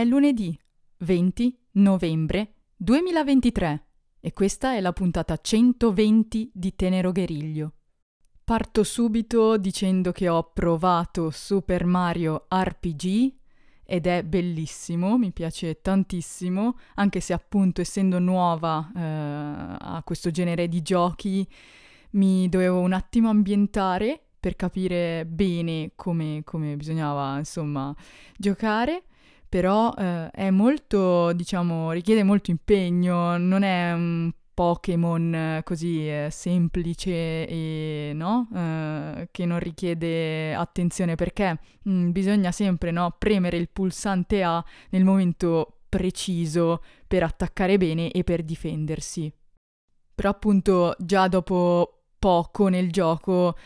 È lunedì 20 novembre 2023 e questa è la puntata 120 di Tenero Gueriglio. Parto subito dicendo che ho provato Super Mario RPG ed è bellissimo, mi piace tantissimo, anche se appunto essendo nuova eh, a questo genere di giochi mi dovevo un attimo ambientare per capire bene come, come bisognava insomma giocare però eh, è molto, diciamo, richiede molto impegno, non è un Pokémon eh, così eh, semplice e no? Eh, che non richiede attenzione perché mh, mm, bisogna sempre no, premere il pulsante A nel momento preciso per attaccare bene e per difendersi. Però appunto già dopo poco nel gioco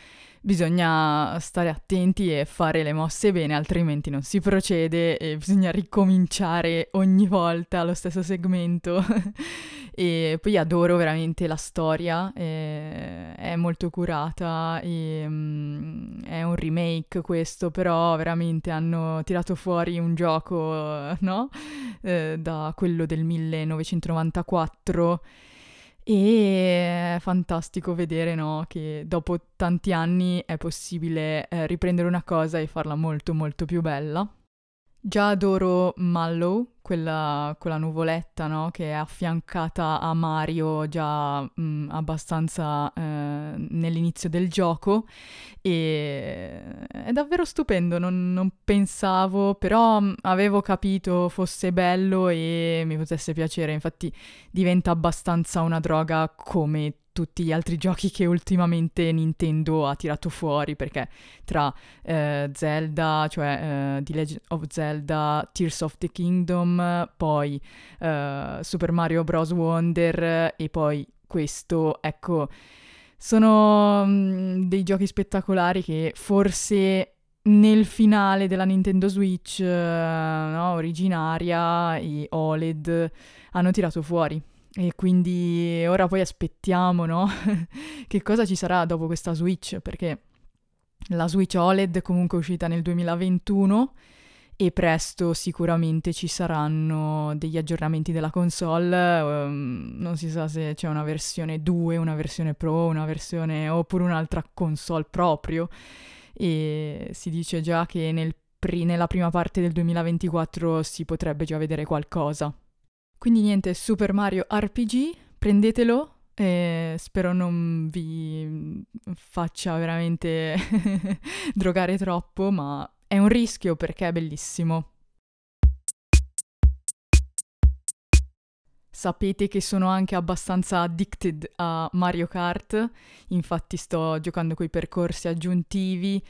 bisogna stare attenti e fare le mosse bene, altrimenti non si procede e bisogna ricominciare ogni volta lo stesso segmento. e poi adoro veramente la storia, eh, è molto curata e um, è un remake questo, però veramente hanno tirato fuori un gioco, no? Eh, da quello del 1994 e è fantastico vedere no, che dopo tanti anni è possibile eh, riprendere una cosa e farla molto molto più bella. Già adoro Mallow, quella, quella nuvoletta no? che è affiancata a Mario già mh, abbastanza eh, nell'inizio del gioco e è davvero stupendo, non, non pensavo, però avevo capito fosse bello e mi potesse piacere, infatti diventa abbastanza una droga come tutti gli altri giochi che ultimamente Nintendo ha tirato fuori, perché tra eh, Zelda, cioè eh, The Legend of Zelda, Tears of the Kingdom, poi eh, Super Mario Bros. Wonder e poi questo, ecco, sono mh, mm, dei giochi spettacolari che forse nel finale della Nintendo Switch eh, no, originaria e OLED hanno tirato fuori. E quindi ora poi aspettiamo, no? che cosa ci sarà dopo questa Switch, perché la Switch OLED comunque è uscita nel 2021 e presto sicuramente ci saranno degli aggiornamenti della console, um, non si sa se c'è una versione 2, una versione Pro, una versione oppure un'altra console proprio e si dice già che nel pri- nella prima parte del 2024 si potrebbe già vedere qualcosa. Quindi niente, Super Mario RPG, prendetelo e spero non vi faccia veramente drogare troppo, ma è un rischio perché è bellissimo. Sapete che sono anche abbastanza addicted a Mario Kart, infatti sto giocando coi percorsi aggiuntivi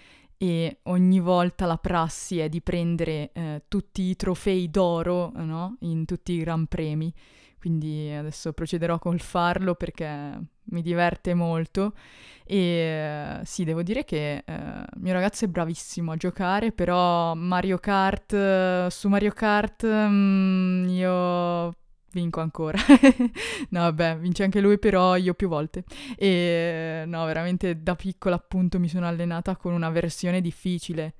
e ogni volta la prassi è di prendere eh, tutti i trofei d'oro no? in tutti i gran premi. Quindi adesso procederò col farlo perché mi diverte molto e eh, sì, devo dire che eh, mio ragazzo è bravissimo a giocare, però Mario Kart, su Mario Kart mm, io vinco ancora. no, vabbè, vince anche lui, però io più volte. E no, veramente da piccola appunto mi sono allenata con una versione difficile.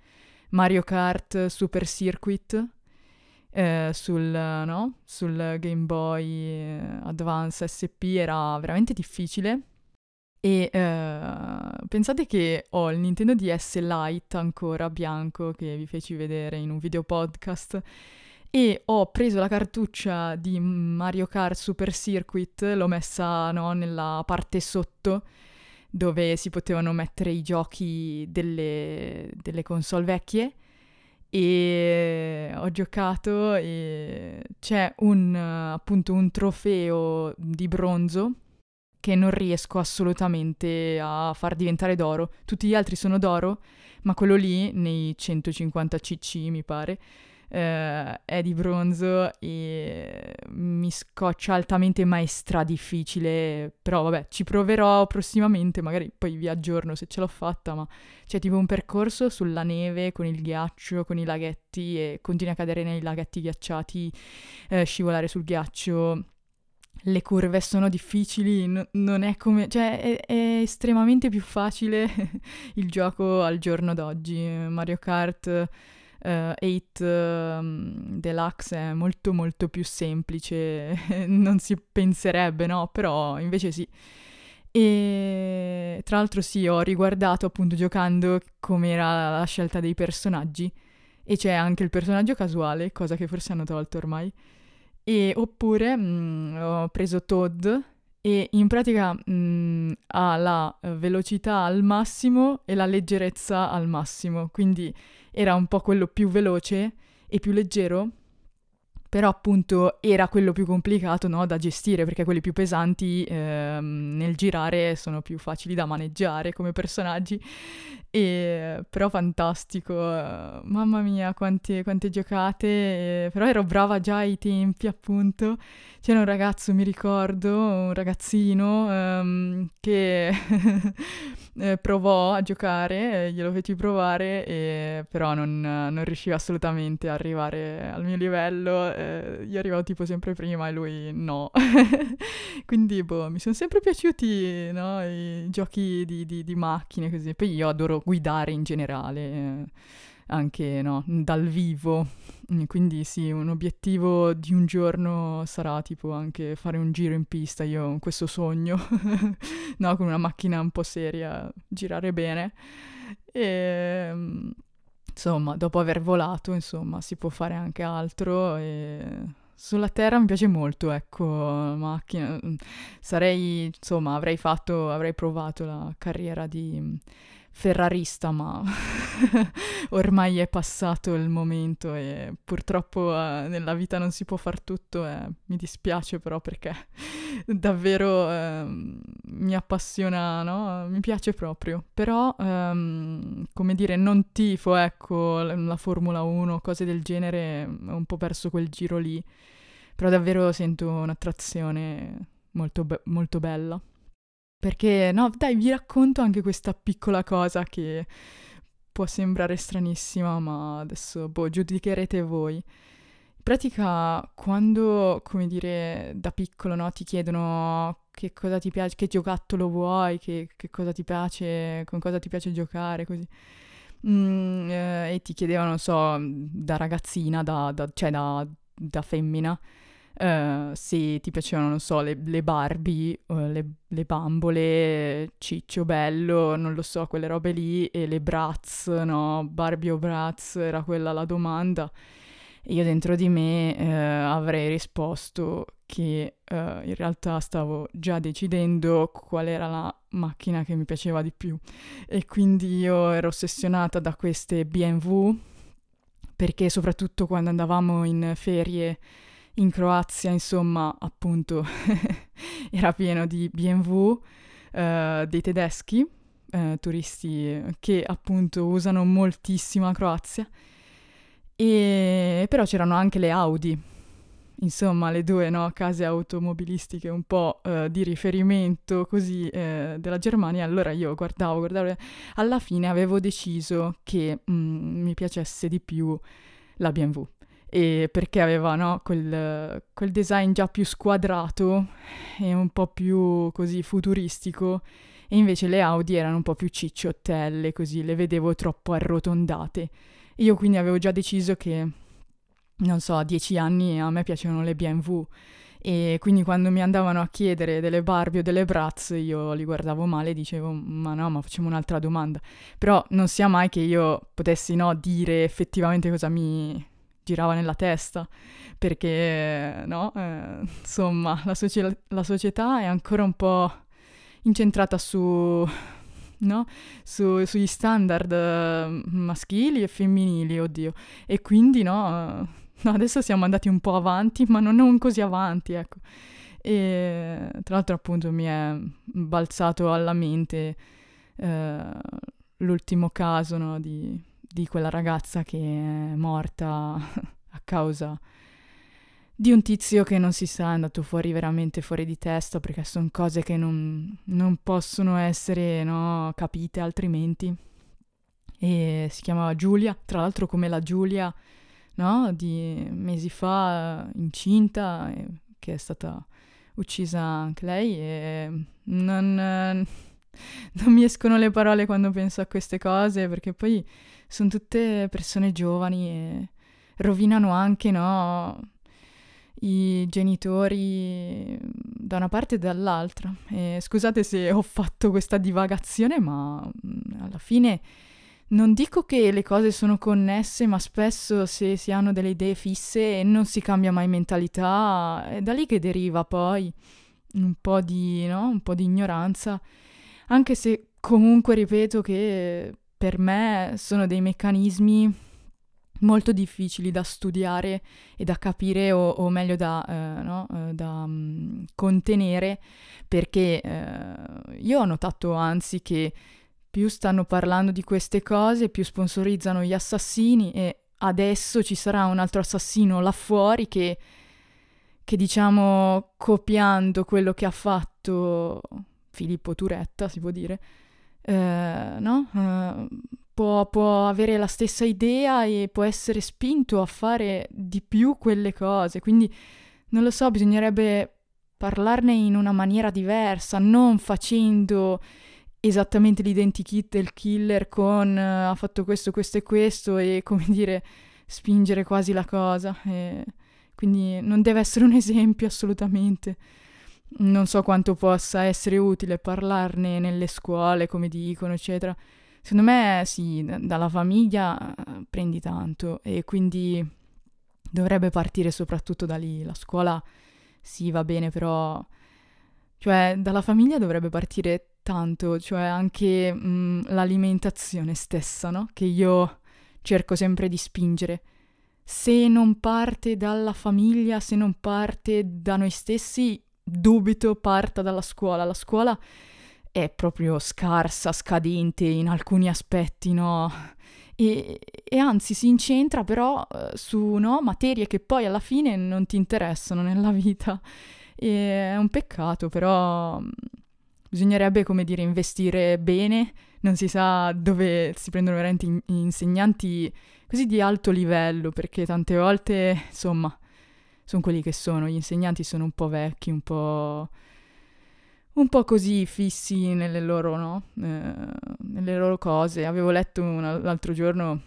Mario Kart Super Circuit eh, sul, no? sul Game Boy eh, Advance SP era veramente difficile. E eh, pensate che ho il Nintendo DS Lite ancora bianco che vi feci vedere in un video podcast e ho preso la cartuccia di Mario Kart Super Circuit, l'ho messa no, nella parte sotto dove si potevano mettere i giochi delle, delle console vecchie e ho giocato e c'è un appunto un trofeo di bronzo che non riesco assolutamente a far diventare d'oro. Tutti gli altri sono d'oro, ma quello lì nei 150 cc mi pare eh, è di bronzo e mi scoccia altamente ma è stra difficile, però vabbè ci proverò prossimamente, magari poi vi aggiorno se ce l'ho fatta, ma c'è tipo un percorso sulla neve con il ghiaccio, con i laghetti e continui a cadere nei laghetti ghiacciati, eh, scivolare sul ghiaccio le curve sono difficili, n- non è come... cioè è, è estremamente più facile il gioco al giorno d'oggi. Mario Kart 8 um, Deluxe è molto molto più semplice, non si penserebbe, no? Però invece sì. E tra l'altro sì, ho riguardato appunto giocando com'era la scelta dei personaggi e c'è anche il personaggio casuale, cosa che forse hanno tolto ormai. E oppure mh, mm, ho preso Todd e in pratica mh, mm, ha la velocità al massimo e la leggerezza al massimo, quindi era un po' quello più veloce e più leggero però appunto era quello più complicato no, da gestire perché quelli più pesanti ehm, nel girare sono più facili da maneggiare come personaggi. E, però fantastico mamma mia quante, quante giocate però ero brava già ai tempi appunto. C'era un ragazzo mi ricordo un ragazzino ehm, che eh, provò a giocare glielo feci provare e, però non, non riusciva assolutamente a arrivare al mio livello eh, io arrivavo tipo sempre prima e lui no. Quindi, boh, mi sono sempre piaciuti, no, i giochi di, di, di, macchine così. Poi io adoro guidare in generale, eh, anche, no, dal vivo. Quindi sì, un obiettivo di un giorno sarà tipo anche fare un giro in pista. Io ho questo sogno, no, con una macchina un po' seria, girare bene. E ehm, insomma, dopo aver volato, insomma, si può fare anche altro e sulla Terra mi piace molto, ecco, macchina. Sarei, insomma, avrei fatto, avrei provato la carriera di ferrarista, ma ormai è passato il momento e purtroppo eh, nella vita non si può far tutto e mi dispiace però perché davvero eh, mi appassiona, no? Mi piace proprio. Però, ehm, come dire, non tifo, ecco, la Formula 1, cose del genere, ho un po' perso quel giro lì. Però davvero sento un'attrazione molto, be- molto bella. Perché, no, dai, vi racconto anche questa piccola cosa che può sembrare stranissima, ma adesso, boh, giudicherete voi. In pratica, quando, come dire, da piccolo, no, ti chiedono che cosa ti piace, che giocattolo vuoi, che, che cosa ti piace, con cosa ti piace giocare, così. Mm, eh, e ti chiedevano, non so, da ragazzina, da, da, cioè da, da femmina, Uh, se ti piacevano, non so, le, le Barbie, uh, le, le, bambole, Ciccio Bello, non lo so, quelle robe lì, e le Bratz, no? Barbie o Bratz, era quella la domanda. Io dentro di me uh, avrei risposto che in realtà stavo già decidendo qual era la macchina che mi piaceva di più. E quindi io ero ossessionata da queste BMW, perché soprattutto quando andavamo in ferie in Croazia, insomma, appunto, era pieno di BMW, eh, dei tedeschi, eh, turisti che appunto usano moltissimo la Croazia, e però c'erano anche le Audi, insomma, le due no, case automobilistiche un po' eh, di riferimento così eh, della Germania. Allora io guardavo, guardavo, alla fine avevo deciso che mm, mi piacesse di più la BMW e perché aveva no, quel, quel, design già più squadrato e un po' più così futuristico. E invece le Audi erano un po' più cicciottelle, così le vedevo troppo arrotondate. Io quindi avevo già deciso che, non so, a dieci anni a me piacevano le BMW e quindi quando mi andavano a chiedere delle Barbie o delle Bratz io li guardavo male e dicevo ma no ma facciamo un'altra domanda però non sia mai che io potessi no dire effettivamente cosa mi, girava nella testa, perché no, eh, insomma, la, soci- la, società è ancora un po' incentrata su, no? su, sugli standard eh, maschili e femminili, oddio, e quindi no, no, adesso siamo andati un po' avanti, ma non così avanti, ecco. E tra l'altro appunto mi è balzato alla mente eh, l'ultimo caso no, di di quella ragazza che è morta a causa di un tizio che non si sa, è andato fuori veramente fuori di testa perché sono cose che non, non possono essere no, capite altrimenti. E si chiamava Giulia, tra l'altro come la Giulia no, di mesi fa incinta, che è stata uccisa anche lei e non non mi escono le parole quando penso a queste cose, perché poi sono tutte persone giovani e rovinano anche, no? i genitori da una parte e dall'altra. E scusate se ho fatto questa divagazione, ma alla fine non dico che le cose sono connesse, ma spesso se si hanno delle idee fisse e non si cambia mai mentalità, è da lì che deriva poi un po' di, no? un po' di ignoranza, anche se comunque ripeto che per me sono dei meccanismi molto difficili da studiare e da capire o, o meglio da, eh, no? eh, da um, contenere perché eh, io ho notato anzi che più stanno parlando di queste cose, più sponsorizzano gli assassini e adesso ci sarà un altro assassino là fuori che, che diciamo copiando quello che ha fatto Filippo Turetta, si può dire, eh, no? Uh, può, può, avere la stessa idea e può essere spinto a fare di più quelle cose. Quindi non lo so, bisognerebbe parlarne in una maniera diversa, non facendo esattamente l'identikit del killer con uh, ha fatto questo, questo e questo e come dire spingere quasi la cosa. E quindi non deve essere un esempio assolutamente. Non so quanto possa essere utile parlarne nelle scuole, come dicono, eccetera. Secondo me sì, dalla famiglia eh, prendi tanto e quindi dovrebbe partire soprattutto da lì. La scuola sì, va bene, però cioè dalla famiglia dovrebbe partire tanto, cioè anche mh, mm, l'alimentazione stessa, no? Che io cerco sempre di spingere. Se non parte dalla famiglia, se non parte da noi stessi, dubito parta dalla scuola. La scuola è proprio scarsa, scadente in alcuni aspetti, no? E, e anzi si incentra però eh, su no, materie che poi alla fine non ti interessano nella vita. E è un peccato, però mm, bisognerebbe, come dire, investire bene. Non si sa dove si prendono veramente in- insegnanti così di alto livello, perché tante volte, insomma, sono quelli che sono, gli insegnanti sono un po' vecchi, un po', un po così fissi nelle loro, no? eh, nelle loro cose. Avevo letto un, l'altro giorno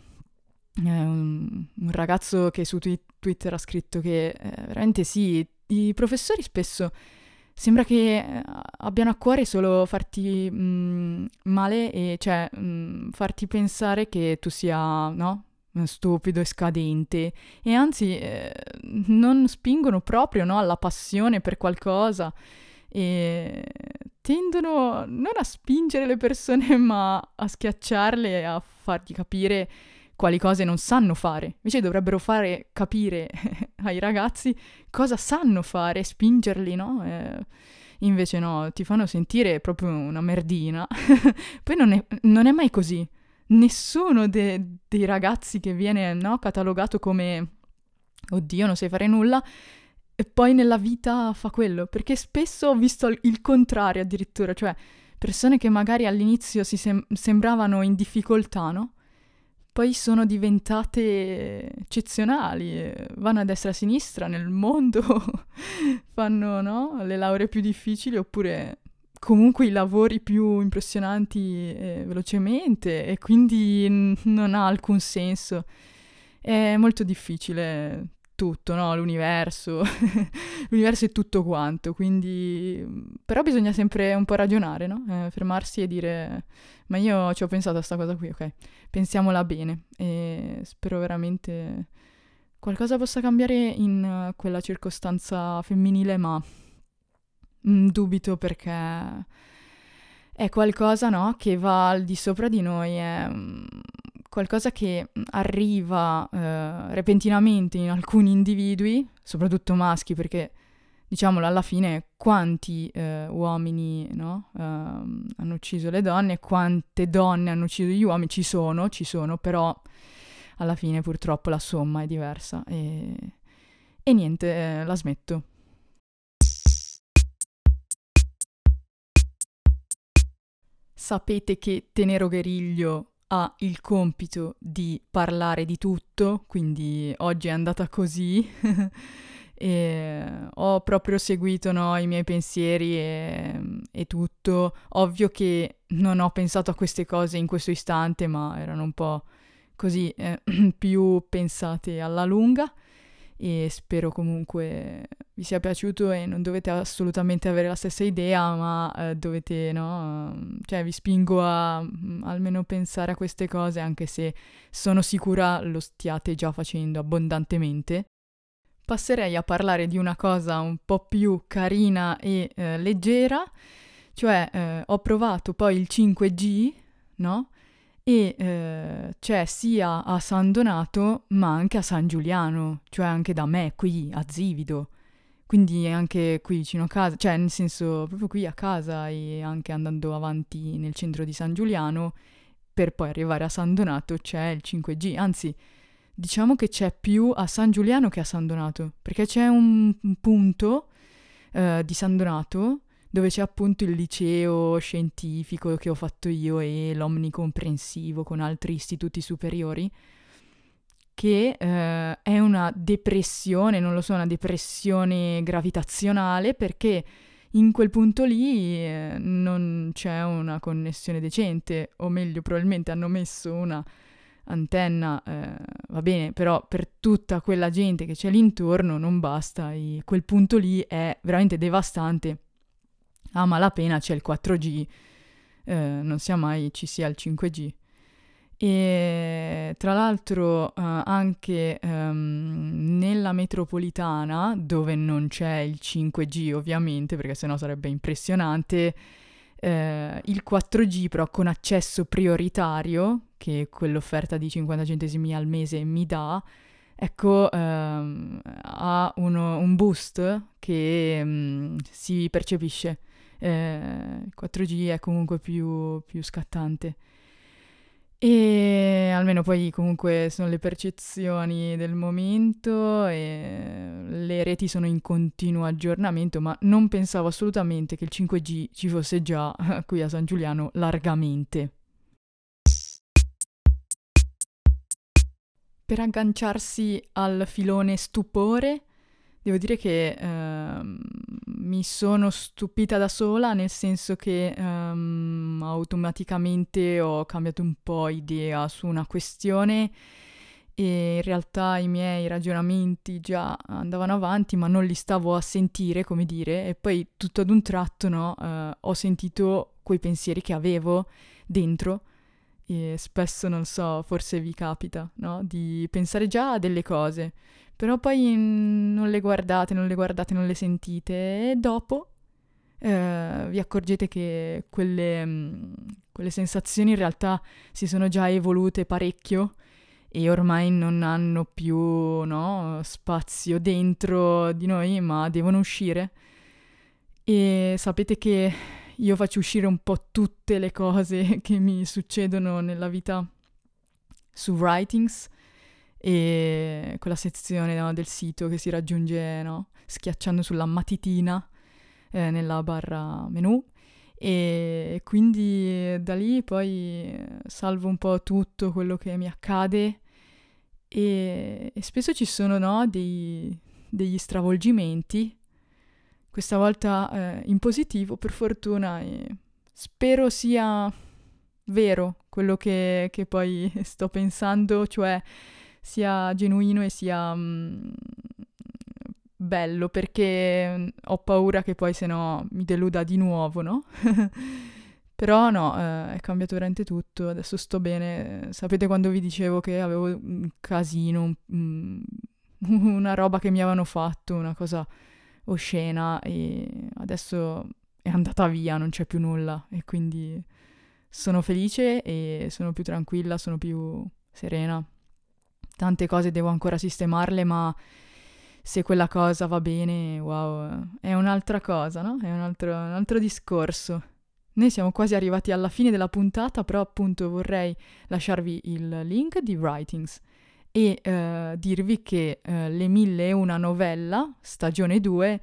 eh, un, un, ragazzo che su twi- Twitter ha scritto che eh, veramente sì, i professori spesso sembra che eh, abbiano a cuore solo farti mh, mm, male e cioè mh, mm, farti pensare che tu sia, no? Stupido e scadente e anzi eh, non spingono proprio no, alla passione per qualcosa e tendono non a spingere le persone ma a schiacciarle e a fargli capire quali cose non sanno fare. Invece dovrebbero fare capire ai ragazzi cosa sanno fare, spingerli, no? Eh, invece no, ti fanno sentire proprio una merdina. Poi non è, non è mai così nessuno de- dei ragazzi che viene no, catalogato come oddio, non sai fare nulla, e poi nella vita fa quello, perché spesso ho visto il contrario addirittura, cioè persone che magari all'inizio si sem- sembravano in difficoltà, no? Poi sono diventate eccezionali, vanno a destra e a sinistra nel mondo, fanno no? le lauree più difficili oppure comunque i lavori più impressionanti eh, velocemente e quindi n- non ha alcun senso. È molto difficile tutto, no? L'universo, l'universo è tutto quanto, quindi... Però bisogna sempre un po' ragionare, no? Eh, fermarsi e dire, ma io ci ho pensato a questa cosa qui, ok? Pensiamola bene e spero veramente qualcosa possa cambiare in uh, quella circostanza femminile, ma mm, dubito perché è qualcosa, no, che va al di sopra di noi, è mm, qualcosa che arriva eh, repentinamente in alcuni individui, soprattutto maschi, perché diciamolo alla fine quanti eh, uomini no, eh, hanno ucciso le donne, quante donne hanno ucciso gli uomini, ci sono, ci sono, però alla fine purtroppo la somma è diversa e, e niente, eh, la smetto. Sapete che Tenero Gueriglio ha il compito di parlare di tutto, quindi oggi è andata così e ho proprio seguito no, i miei pensieri e, e, tutto. Ovvio che non ho pensato a queste cose in questo istante, ma erano un po' così eh, più pensate alla lunga e spero comunque vi sia piaciuto e non dovete assolutamente avere la stessa idea, ma eh, dovete, no? Cioè vi spingo a mm, almeno pensare a queste cose, anche se sono sicura lo stiate già facendo abbondantemente. Passerei a parlare di una cosa un po' più carina e eh, leggera, cioè eh, ho provato poi il 5G, no? E eh, c'è sia a San Donato ma anche a San Giuliano, cioè anche da me qui a Zivido. Quindi anche qui vicino a casa, cioè nel senso proprio qui a casa e anche andando avanti nel centro di San Giuliano per poi arrivare a San Donato c'è il 5G, anzi diciamo che c'è più a San Giuliano che a San Donato, perché c'è un, un punto eh, di San Donato dove c'è appunto il liceo scientifico che ho fatto io e l'omnicomprensivo con altri istituti superiori, che eh, è una depressione, non lo so, una depressione gravitazionale perché in quel punto lì eh, non c'è una connessione decente, o meglio, probabilmente hanno messo una antenna, eh, va bene, però per tutta quella gente che c'è lì intorno non basta e quel punto lì è veramente devastante a malapena c'è il 4G, eh, non sia mai ci sia il 5G. E tra l'altro eh, anche ehm, nella metropolitana, dove non c'è il 5G ovviamente, perché sennò sarebbe impressionante, eh, il 4G però con accesso prioritario, che quell'offerta di 50 centesimi al mese mi dà, ecco, ehm, ha uno, un boost che mh, mm, si percepisce eh, il 4G è comunque più, più scattante. E almeno poi comunque sono le percezioni del momento e le reti sono in continuo aggiornamento, ma non pensavo assolutamente che il 5G ci fosse già qui a San Giuliano largamente. Per agganciarsi al filone stupore, Devo dire che ehm, mi sono stupita da sola, nel senso che ehm, automaticamente ho cambiato un po' idea su una questione e in realtà i miei ragionamenti già andavano avanti, ma non li stavo a sentire, come dire, e poi tutto ad un tratto, no, eh, ho sentito quei pensieri che avevo dentro e spesso, non so, forse vi capita, no, di pensare già a delle cose però poi non le guardate, non le guardate, non le sentite e dopo eh, vi accorgete che quelle, mh, quelle sensazioni in realtà si sono già evolute parecchio e ormai non hanno più no, spazio dentro di noi, ma devono uscire. E sapete che io faccio uscire un po' tutte le cose che mi succedono nella vita su Writings e quella sezione no, del sito che si raggiunge no, schiacciando sulla matitina eh, nella barra menu. E quindi da lì poi salvo un po' tutto quello che mi accade e, e spesso ci sono no, dei, degli stravolgimenti questa volta eh, in positivo per fortuna e spero sia vero quello che, che poi sto pensando cioè sia genuino e sia mh, mm, bello perché mm, ho paura che poi se no mi deluda di nuovo, no? Però no, eh, è cambiato veramente tutto, adesso sto bene. Sapete quando vi dicevo che avevo un casino, un, una roba che mi avevano fatto, una cosa oscena e adesso è andata via, non c'è più nulla e quindi sono felice e sono più tranquilla, sono più serena tante cose devo ancora sistemarle, ma se quella cosa va bene, wow, è un'altra cosa, no? È un altro, un altro discorso. Noi siamo quasi arrivati alla fine della puntata, però appunto vorrei lasciarvi il link di Writings e eh, dirvi che eh, Le mille e una novella, stagione 2,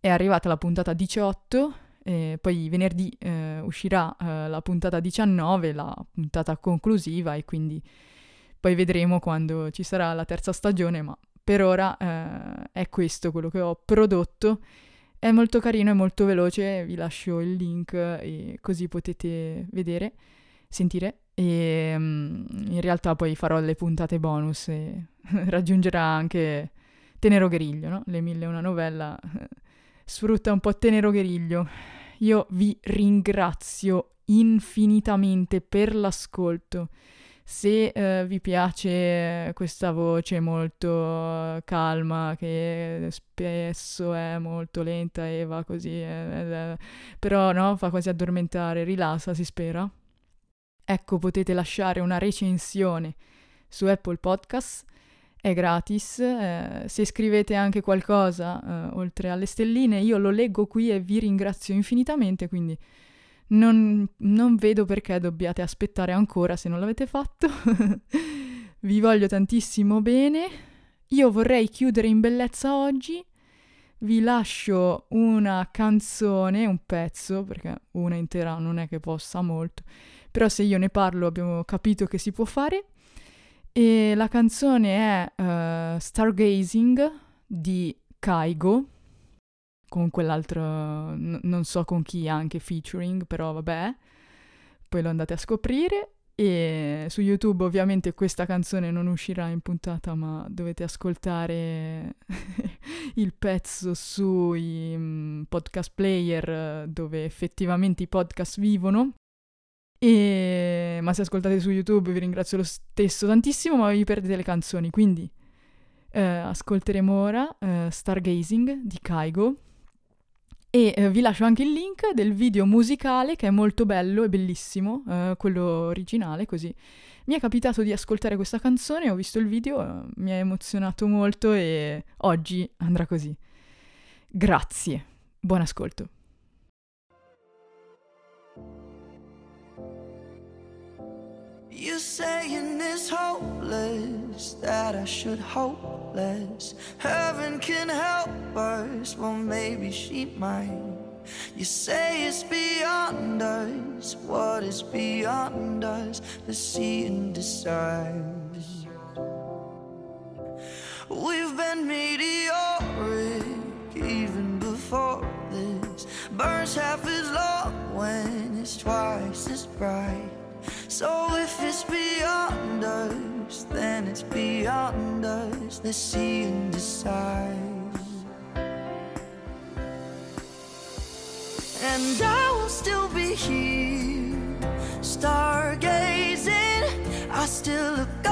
è arrivata la puntata 18, e poi venerdì eh, uscirà eh, la puntata 19, la puntata conclusiva e quindi poi vedremo quando ci sarà la terza stagione, ma per ora eh, è questo quello che ho prodotto. È molto carino e molto veloce, vi lascio il link e così potete vedere, sentire e um, in realtà poi farò le puntate bonus e raggiungerà anche Tenero Griglio, no? Le mille una novella sfrutta un po' Tenero Griglio. Io vi ringrazio infinitamente per l'ascolto. Se eh, vi piace questa voce molto calma, che spesso è molto lenta e va così, eh, eh, però no, fa quasi addormentare, rilassa, si spera. Ecco, potete lasciare una recensione su Apple Podcast, è gratis. Eh, se scrivete anche qualcosa eh, oltre alle stelline, io lo leggo qui e vi ringrazio infinitamente, quindi non, non vedo perché dobbiate aspettare ancora se non l'avete fatto. Vi voglio tantissimo bene. Io vorrei chiudere in bellezza oggi. Vi lascio una canzone, un pezzo, perché una intera non è che possa molto, però se io ne parlo abbiamo capito che si può fare. E la canzone è uh, Stargazing di Kaigo, con quell'altro, n- non so con chi anche featuring, però vabbè, poi lo andate a scoprire. E su YouTube ovviamente questa canzone non uscirà in puntata, ma dovete ascoltare il pezzo sui um, podcast player dove effettivamente i podcast vivono. E... Ma se ascoltate su YouTube vi ringrazio lo stesso tantissimo, ma vi perdete le canzoni, quindi eh, ascolteremo ora eh, Stargazing di Kaigo e eh, vi lascio anche il link del video musicale che è molto bello e bellissimo, eh, quello originale così. Mi è capitato di ascoltare questa canzone, ho visto il video, eh, mi ha emozionato molto e oggi andrà così. Grazie, buon ascolto. You saying it's hopeless that I should hope less. Heaven can help us, well, maybe she might. You say it's beyond us. What is beyond us? Let's see and decide. We've been meteoric even before this. Burns half as long when it's twice as bright. So if it's beyond us, then it's beyond us. Let's see and decide. And I will still be here, stargazing. I still look